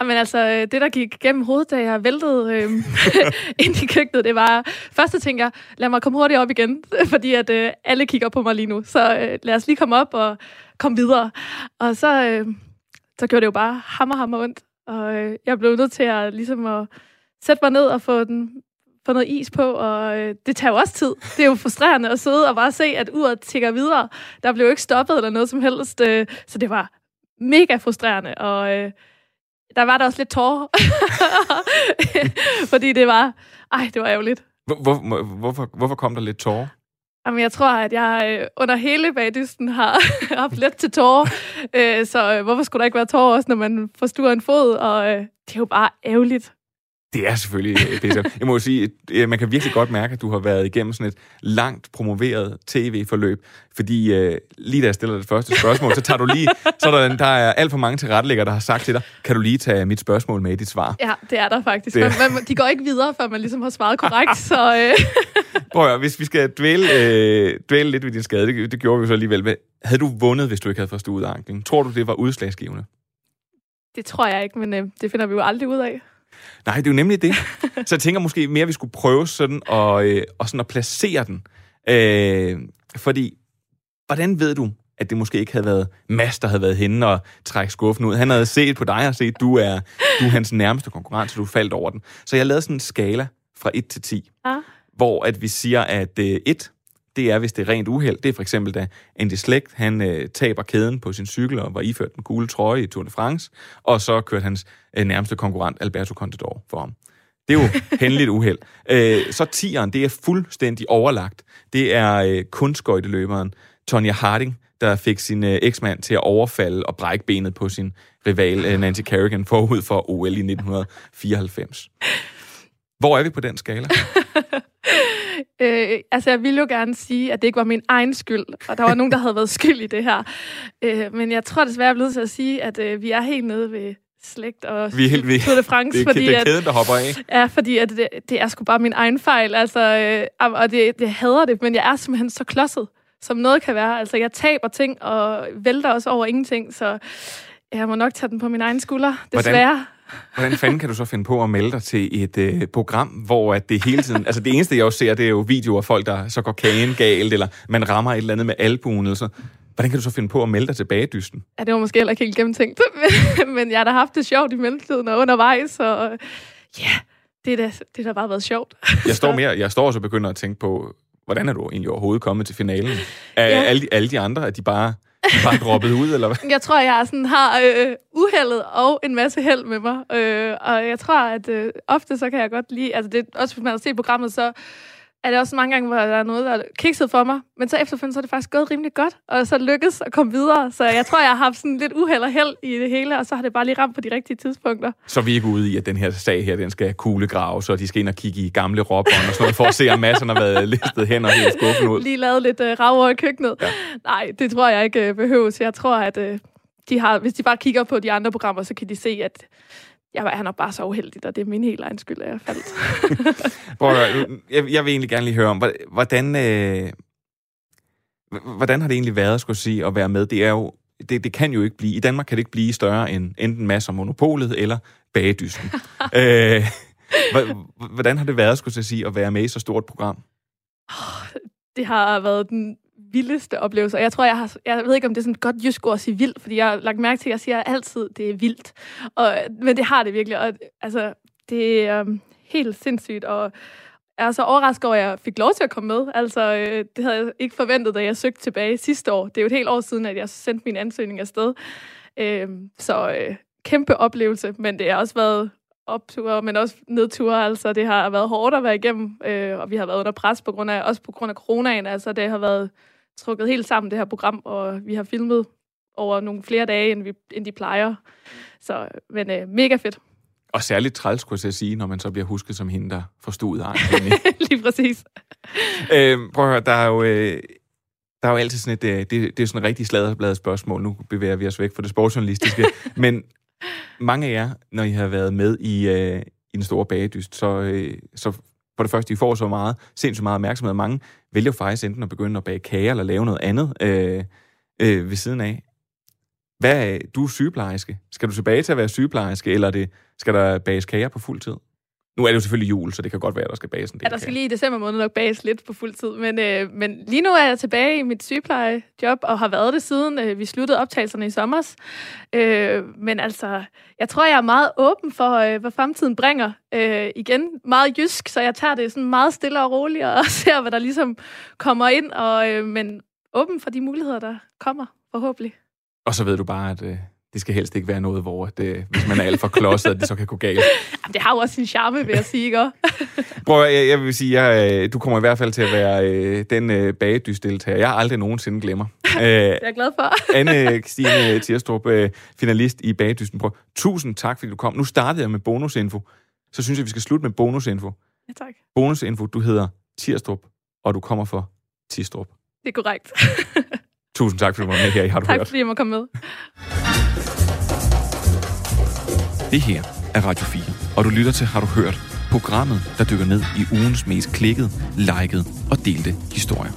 Ah, men altså, øh, det der gik gennem hovedet, da jeg væltede øh, ind i køkkenet, det var... Først så tænkte jeg, lad mig komme hurtigt op igen, fordi at øh, alle kigger på mig lige nu. Så øh, lad os lige komme op og komme videre. Og så, øh, så gjorde det jo bare hammer, hammer ondt. Og øh, jeg blev nødt til at, ligesom at sætte mig ned og få, den, få noget is på, og øh, det tager jo også tid. Det er jo frustrerende at sidde og bare se, at uret tigger videre. Der blev jo ikke stoppet eller noget som helst, øh, så det var mega frustrerende, og øh, der var der også lidt tårer, fordi det var, ej, det var ærgerligt. Hvor, hvor, hvorfor, hvorfor kom der lidt tårer? Jamen, jeg tror, at jeg øh, under hele bagdysten har haft let til tårer, øh, så øh, hvorfor skulle der ikke være tårer også, når man forstuer en fod, og øh, det er jo bare ærgerligt. Det er selvfølgelig øh, pisse. Jeg må jo sige, øh, man kan virkelig godt mærke, at du har været igennem sådan et langt promoveret tv-forløb, fordi øh, lige da jeg stiller det første spørgsmål, så tager du lige, så er der, der er alt for mange tilrettelæggere, der har sagt til dig, kan du lige tage mit spørgsmål med i dit svar? Ja, det er der faktisk. Det-. Man, man, de går ikke videre, før man ligesom har svaret korrekt, så øh, Prøv at høre, hvis vi skal dvæle, øh, dvæle lidt ved din skade, det, det gjorde vi så alligevel. Havde du vundet, hvis du ikke havde forstået anklen? Tror du, det var udslagsgivende? det tror jeg ikke, men øh, det finder vi jo aldrig ud af. Nej, det er jo nemlig det. Så jeg tænker måske mere, at vi skulle prøve sådan at, øh, og sådan at placere den. Øh, fordi, hvordan ved du, at det måske ikke havde været Mads, der havde været henne og trække skuffen ud? Han havde set på dig og set, at du er, du er hans nærmeste konkurrent, så du faldt over den. Så jeg lavede sådan en skala fra 1 til 10, Ah. hvor at vi siger, at øh, 1, det er, hvis det er rent uheld. Det er for eksempel, da Andy Slægt, han øh, taber kæden på sin cykel og var iført den gule trøje i Tour de France, og så kørte hans øh, nærmeste konkurrent, Alberto Contador, for ham. Det er jo hændeligt uheld. Øh, så tieren, det er fuldstændig overlagt. Det er øh, kunstskøjteløberen Tonya Harding, der fik sin øh, eksmand til at overfalde og brække benet på sin rival øh, Nancy Kerrigan forud for OL i 1994. Hvor er vi på den skala? Øh, altså, jeg ville jo gerne sige, at det ikke var min egen skyld, og der var nogen, der havde været skyld i det her. Øh, men jeg tror desværre, jeg er blevet til at sige, at øh, vi er helt nede ved slægt og Vi helt ved- Tour de France, Det fordi det er at, kæden, der hopper af. ja, fordi at det, det er sgu bare min egen fejl, altså, øh, og det, det hader det, men jeg er simpelthen så klodset, som noget kan være. Altså, jeg taber ting og vælter også over ingenting, så jeg må nok tage den på min egen skulder, desværre. Hvordan fanden kan du så finde på at melde dig til et øh, program, hvor at det hele tiden... Altså det eneste, jeg også ser, det er jo videoer af folk, der så går kagen galt, eller man rammer et eller andet med albuen, eller så. Hvordan kan du så finde på at melde dig til bagedysten? Ja, det var måske heller ikke helt gennemtænkt, men, jeg har da haft det sjovt i mellemtiden og undervejs, og ja, det da, det har da bare været sjovt. Jeg står, mere, jeg står også og begynder at tænke på, hvordan er du egentlig overhovedet kommet til finalen? Er Ja. alle, de- alle de andre, er de bare, bare droppet ud, eller hvad? Jeg tror, jeg sådan har øh, uheldet og en masse held med mig. Øh, og jeg tror, at øh, ofte så kan jeg godt lide... Altså, det, er også hvis man har set programmet, så er det også mange gange, hvor der er noget, der er kikset for mig. Men så efterfølgende, så er det faktisk gået rimelig godt. Og så lykkes at komme videre. Så jeg tror, jeg har haft sådan lidt uheld og held i det hele. Og så har det bare lige ramt på de rigtige tidspunkter. Så er vi ikke ude i, at den her sag her, den skal kuglegraves, og de skal ind og kigge i gamle råbånd og sådan noget, for at se, om masserne har været listet hen og helt skuffen ud. Lige lavet lidt øh, rav i køkkenet. Ja. Nej, det tror jeg ikke øh, behøves. Jeg tror, at øh, de har, hvis de bare kigger på de andre programmer, så kan de se, at jeg var, han er bare så uheldig, og det er min helt egen skyld, at jeg faldt. Prøv at høre, nu- jeg, jeg vil egentlig gerne lige høre om, hvor- hvordan, øh, hvordan har det egentlig været, skulle sige, at være med? Det er jo, det, det kan jo ikke blive, i Danmark kan det ikke blive større end enten masser monopolet eller bagedysten. øh, hvordan har det været, skulle jeg sige, at være med i så stort program? det har været den vildeste oplevelser. Jeg tror, jeg har... Jeg ved ikke, om det er sådan et godt jysk ord at sige vildt, fordi jeg har lagt mærke til, at jeg siger altid, det er vildt. Og, men det har det virkelig. Og, altså, det er um, helt sindssygt, og jeg er så overrasket over, at jeg fik lov til at komme med. Altså, øh, det havde jeg ikke forventet, da jeg søgte tilbage sidste år. Det er jo et helt år siden, at jeg sendte min ansøgning afsted. Øh, så øh, kæmpe oplevelse, men det har også været opture, men også nedture. Altså, det har været hårdt at være igennem, øh, og vi har været under pres på grund af, også på grund af coronaen. Altså, det har været trukket helt sammen, det her program, og vi har filmet over nogle flere dage, end, vi, end de plejer. Så, men øh, mega fedt. Og særligt træls, skulle jeg sige, når man så bliver husket som hende, der forstod anklen. Lige præcis. øh, prøv at høre, der er jo... Øh, der er jo altid sådan et, øh, det, det er sådan et rigtig sladderbladet spørgsmål. Nu bevæger vi os væk fra det sportsjournalistiske. Men mange af jer, når I har været med i, øh, i den store bagedyst, så, øh, så for det første, I får så meget, sindssygt meget opmærksomhed. Mange vælger faktisk enten at begynde at bage kager eller lave noget andet øh, øh, ved siden af. Hvad, er- du er sygeplejerske. Skal du tilbage til at være sygeplejerske, eller det, skal der bages kager på fuld tid? Nu er det jo selvfølgelig jul, så det kan godt være, at der skal bages en del Ja, der skal lige i december måned nok bages lidt på fuld tid. Men, øh, men lige nu er jeg tilbage i mit sygeplejejob, og har været det siden øh, vi sluttede optagelserne i sommer. Øh, men altså, jeg tror, jeg er meget åben for, øh, hvad fremtiden bringer. Øh, igen, meget jysk, så jeg tager det sådan meget stille og roligt, og ser, hvad der ligesom kommer ind. Og, øh, men åben for de muligheder, der kommer, forhåbentlig. Og så ved du bare, at øh, det skal helst ikke være noget, hvor at, øh, hvis man er alt for klodset, at det så kan gå galt. Jamen, det har jo også sin charme, vil jeg sige, ikke? Prøv, at- jeg, jeg vil sige, jeg, øh, du kommer i hvert fald til at være øh, den øh, bagedysdeltager, jeg aldrig nogensinde glemmer. Øh, Det er jeg glad for. Anne Christine Tirstrup, øh, finalist i Bagedysten. Prøv, tusind tak, fordi du kom. Nu startede jeg med bonusinfo. så synes jeg, vi skal slutte med bonusinfo. Ja, tak. Bonusinfo, du hedder Tirstrup, og du kommer fra Tirstrup. Det er korrekt. Tusind tak, fordi du var med her i Har du tak, hørt. fordi jeg må komme med. Det her er Radio 4, og du lytter til Har du hørt? Programmet, der dykker ned i ugens mest klikkede, likede og delte historier.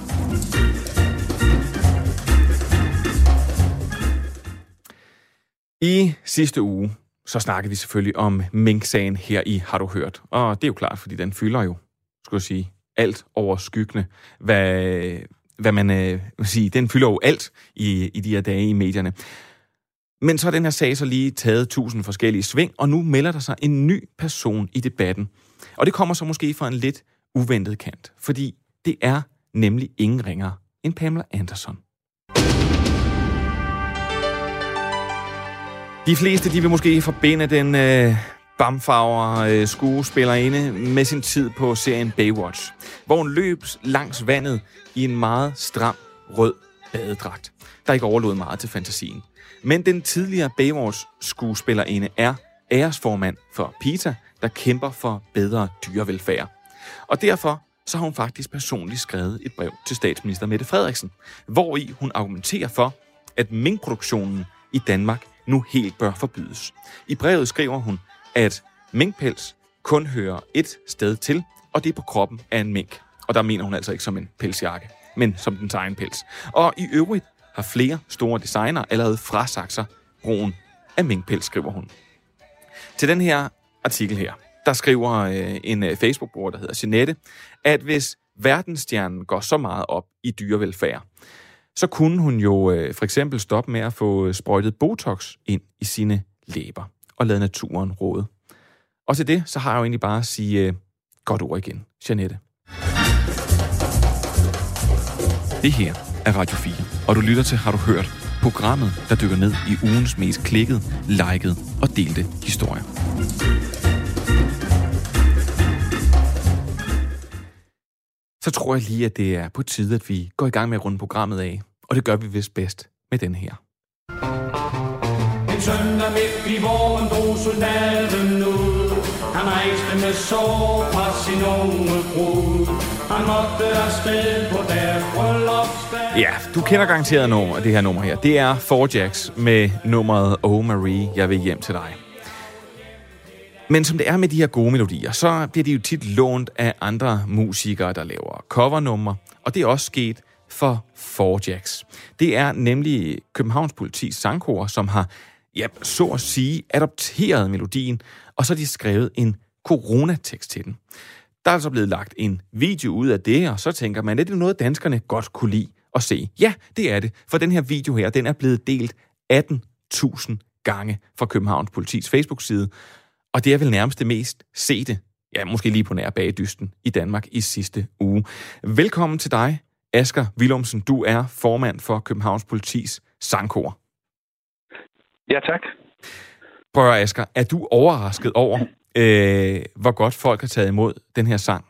I sidste uge, så snakkede vi selvfølgelig om Mink-sagen her i Har du hørt? Og det er jo klart, fordi den fylder jo, skulle jeg sige, alt over skyggene, hvad, hvad man øh, vil sige, den fylder jo alt i, i de her dage i medierne. Men så har den her sag så lige taget tusind forskellige sving, og nu melder der sig en ny person i debatten. Og det kommer så måske fra en lidt uventet kant, fordi det er nemlig ingen ringer end Pamela Anderson. De fleste de vil måske forbinde den øh, bamfarver øh, skuespillerinde med sin tid på serien Baywatch, hvor hun løb langs vandet i en meget stram rød badedragt, der ikke overlod meget til fantasien. Men den tidligere Baywatch-skuespillerinde er æresformand for PETA, der kæmper for bedre dyrevelfærd. Og derfor så har hun faktisk personligt skrevet et brev til statsminister Mette Frederiksen, hvor i hun argumenterer for, at minkproduktionen i Danmark nu helt bør forbydes. I brevet skriver hun, at minkpels kun hører et sted til, og det er på kroppen af en mink. Og der mener hun altså ikke som en pelsjakke, men som den egen pels. Og i øvrigt har flere store designer allerede frasagt sig brugen af minkpels, skriver hun. Til den her artikel her, der skriver øh, en øh, Facebook-bruger, der hedder Jeanette, at hvis verdensstjernen går så meget op i dyrevelfærd, så kunne hun jo øh, for eksempel stoppe med at få sprøjtet Botox ind i sine læber og lade naturen råde. Og til det, så har jeg jo egentlig bare at sige øh, godt ord igen, Jeanette. Det her er Radio 4, og du lytter til Har du hørt? Programmet, der dykker ned i ugens mest klikkede, likede og delte historier. Så tror jeg lige, at det er på tide, at vi går i gang med at runde programmet af. Og det gør vi vist bedst med den her. En søndag midt i våren soldaten ud. Han rejste med sår fra sin unge brud. Han måtte afsted på deres bryllupsdag. Ja, du kender garanteret nummer, det her nummer her. Det er Four Jacks med nummeret Oh Marie, jeg vil hjem til dig. Men som det er med de her gode melodier, så bliver de jo tit lånt af andre musikere, der laver covernumre. Og det er også sket for Four Jacks. Det er nemlig Københavns Politis sangkor, som har, ja, så at sige, adopteret melodien, og så har de skrevet en coronatekst til den. Der er altså blevet lagt en video ud af det, og så tænker man, er det noget, danskerne godt kunne lide at se? Ja, det er det, for den her video her, den er blevet delt 18.000 gange fra Københavns Politis Facebook-side, og det er vel nærmest det mest sete, ja, måske lige på nær bagdysten i Danmark i sidste uge. Velkommen til dig, Asger Willumsen. Du er formand for Københavns Politis sangkor. Ja, tak. Prøv at, Asger, er du overrasket over, øh, hvor godt folk har taget imod den her sang?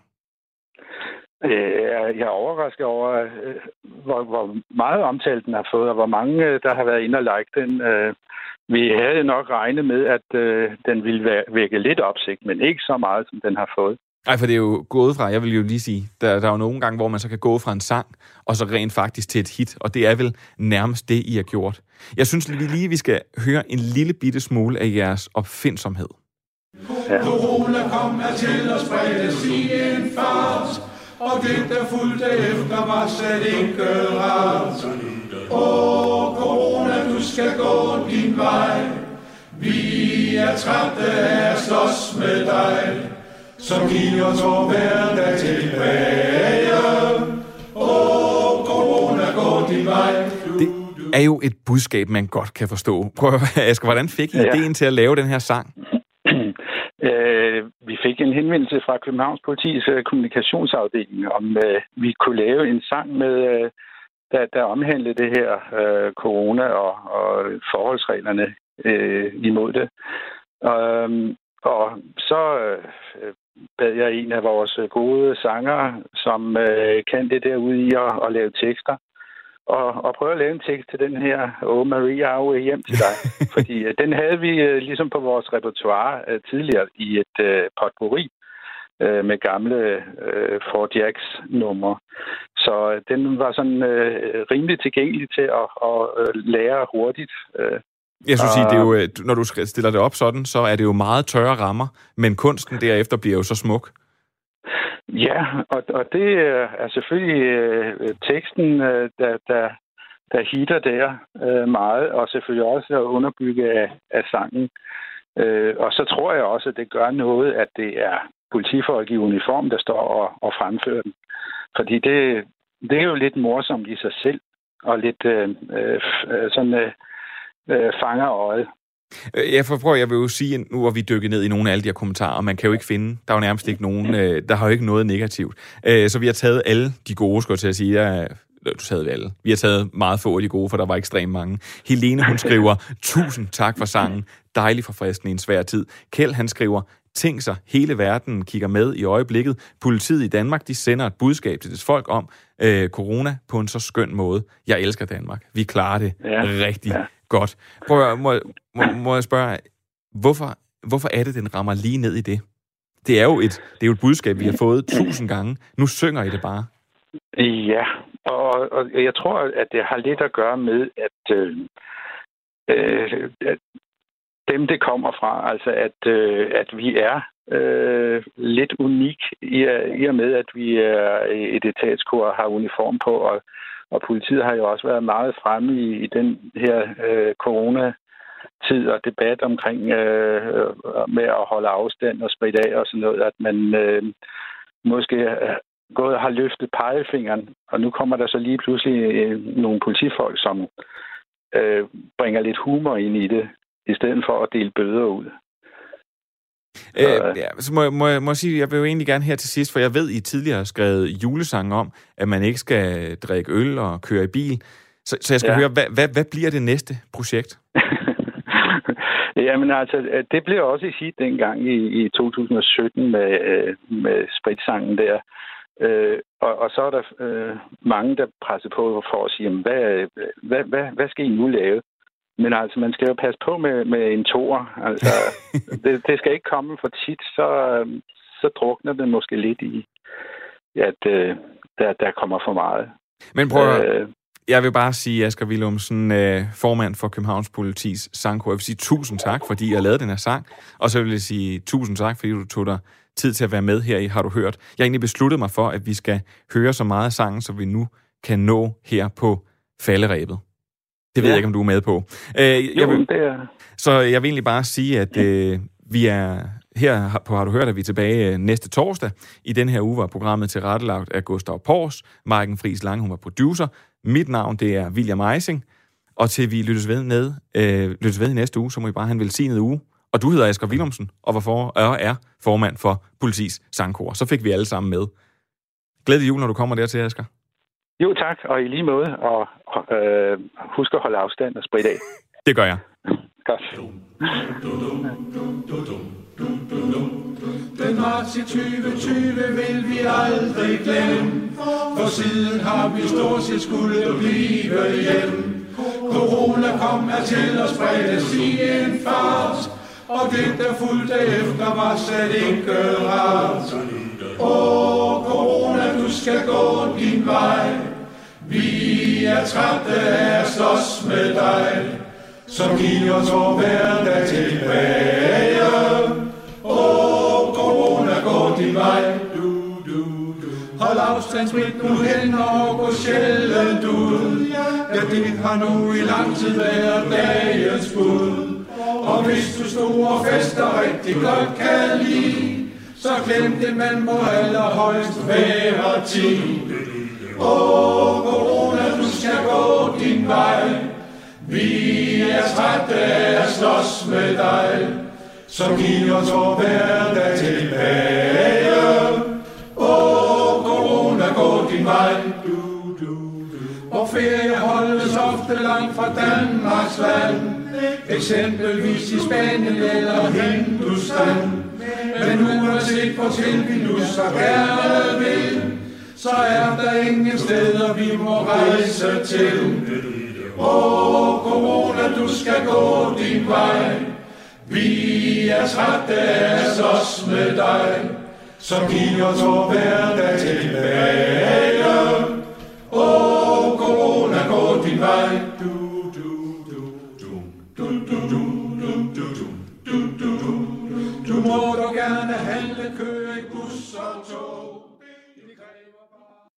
Øh, Jeg er overrasket over, øh, hvor, hvor meget omtalt den har fået, og hvor mange, øh, der har været inde og like den. Øh, Vi havde nok regnet med, at øh, den ville væ- vække lidt opsigt, men ikke så meget, som den har fået. Nej, for det er jo gået fra, jeg vil jo lige sige, der, der er jo nogle gange, hvor man så kan gå fra en sang, og så rent faktisk til et hit, og det er vel nærmest det, I har gjort. Jeg synes lige, lige, vi skal høre en lille bitte smule af jeres opfindsomhed. Ja. Corona kom her til at spredes i en fart, og det, der fulgte efter, var slet ikke rart. Åh, corona, du skal gå din vej. Vi er trætte af at slås med dig, som giver os vor hverdag tilbage. Åh, corona, gå din vej. Det er jo et budskab, man godt kan forstå. Prøv at høre, Asger, hvordan fik I Ja. ideen til at lave den her sang? Øh, vi fik en henvendelse fra Københavns Politis øh, kommunikationsafdeling, om øh, vi kunne lave en sang, med, øh, der, der omhandlede det her øh, corona og, og forholdsreglerne øh, imod det. Um, og så øh, bad jeg en af vores gode sangere, som øh, kan det derude i at, at lave tekster, og, og prøve at lave en tekst til den her Oh Maria, I hjem til dig. Fordi øh, den havde vi øh, ligesom på vores repertoire øh, tidligere i et øh, potpourri øh, med gamle øh, Ford Jacks numre. Så øh, den var sådan øh, rimelig tilgængelig til at, at øh, lære hurtigt. Øh, Jeg skulle sige, det er jo, øh, når du stiller det op sådan, så er det jo meget tørre rammer, men kunsten derefter bliver jo så smuk. Ja, og, og det øh, er selvfølgelig øh, teksten, øh, der, der, der hitter der øh, meget, og selvfølgelig også at underbygge af, af sangen. Øh, og så tror jeg også, at det gør noget, at det er politifolk i uniform, der står og, og fremfører den. Fordi det, det er jo lidt morsomt i sig selv, og lidt øh, øh, sådan øh, øh, fanger øjet. Øh, Jeg forprøver, jeg vil jo sige, nu hvor vi dykket ned i nogle af alle de her kommentarer, og man kan jo ikke finde, der er jo nærmest ikke nogen, øh, der har jo ikke noget negativt. Øh, Så vi har taget alle de gode, skulle jeg til at sige, jeg, du sagde alle. Vi har taget meget få af de gode, for der var ekstremt mange. Helene, hun skriver, tusind tak for sangen. Dejlig forfriskende i en svær tid. Kjeld, han skriver, tænk sig, hele verden kigger med i øjeblikket. Politiet i Danmark, de sender et budskab til deres folk om øh, corona på en så skøn måde. Jeg elsker Danmark. Vi klarer det Ja. rigtig Ja godt. Prøv at, må, må, må jeg spørge, hvorfor, hvorfor er det, den rammer lige ned i det? Det er jo et, det er jo et budskab, vi har fået tusind gange. Nu synger I det bare. Ja, og, og jeg tror, at det har lidt at gøre med, at, øh, øh, at dem, det kommer fra, altså at, øh, at vi er øh, lidt unik i, i og med, at vi er et etatskor og har uniform på, og, og politiet har jo også været meget fremme i, i den her øh, corona tid og debat omkring øh, med at holde afstand og spritte af og sådan noget, at man øh, måske øh, gået har løftet pegefingeren, og nu kommer der så lige pludselig øh, nogle politifolk, som øh, bringer lidt humor ind i det, i stedet for at dele bøder ud. Øh, ja, så må, må, må jeg sige, jeg vil jo egentlig gerne her til sidst, for jeg ved, I tidligere har skrevet julesange om, at man ikke skal drikke øl og køre i bil. Så, så jeg skal ja. Høre, hvad, hvad, hvad bliver det næste projekt? Jamen altså, det blev også i sit dengang i, i 2017 med, øh, med spritsangen der. Øh, og, og så er der øh, mange, der presser på for at sige, jamen, hvad, hvad, hvad, hvad skal I nu lave? Men altså, man skal jo passe på med, med en toer. Altså, det, det skal ikke komme for tit, så, øh, så drukner det måske lidt i, at øh, der, der kommer for meget. Men prøv at, Øh, jeg vil bare sige, Asger Willumsen, øh, formand for Københavns Politis sangkor, jeg vil sige tusind tak, fordi jeg lavede den her sang, og så vil jeg sige tusind tak, fordi du tog dig tid til at være med her i Har du hørt. Jeg har egentlig besluttet mig for, at vi skal høre så meget af sangen, så vi nu kan nå her på falderæbet. Det ved Ja. jeg ikke, om du er med på. Øh, jeg jo, vil, det er... så jeg vil egentlig bare sige, at øh, vi er her på Har du hørt, at vi er tilbage øh, næste torsdag. I den her uge var programmet til rettelagt af Gustav Pors. Marken Friis Lange, hun var producer. Mit navn, det er William Eising. Og til vi lyttes ved, ned, øh, lyttes ved i næste uge, så må I bare have en velsignet uge. Og du hedder Asger Willumsen, og, var for, og er formand for Politis Sangkor. Så fik vi alle sammen med. Glædelig jul, når du kommer dertil, Asger. Jo, tak, og i lige måde, og øh, husk at holde afstand og spritte af. Det gør jeg. Godt. Den marts i 2020 vil vi aldrig glemme, for siden har vi stort set skulle blive hjem. Corona kom hertil og spredtes i en fart, og det der fulgte efter var slet ikke rart. Er trætte af at slås med dig, som giver os vor hverdag tilbage. Åh, corona, gå din vej. Du, du, du. Hold afstand, smid nu hen og gå sjældent ud. Ja, det har nu i lang tid været dagens bud. Og hvis du store fester rigtig godt kan lide, så glem det, man må allerhøjst være ti. Åh, corona, gå din vej. Vi er trætte af at slås med dig, så giv os vor hverdag tilbage. Åh, corona, gå din vej. Du, du, du. Hvor ferie holdes ofte langt fra Danmarks land, eksempelvis i Spanien eller Hindustan. Men uanset hvor til vi nu så gerne vil, så er der ingen steder, vi må rejse til. Åh, corona, du skal gå din vej. Vi er trætte af os med dig, så giv os vor hverdag tilbage. Åh, corona, gå din vej. Du, du, du, du, du, du, du, du, du, du, du, du. Du må dog gerne handle, køre i bus og tog.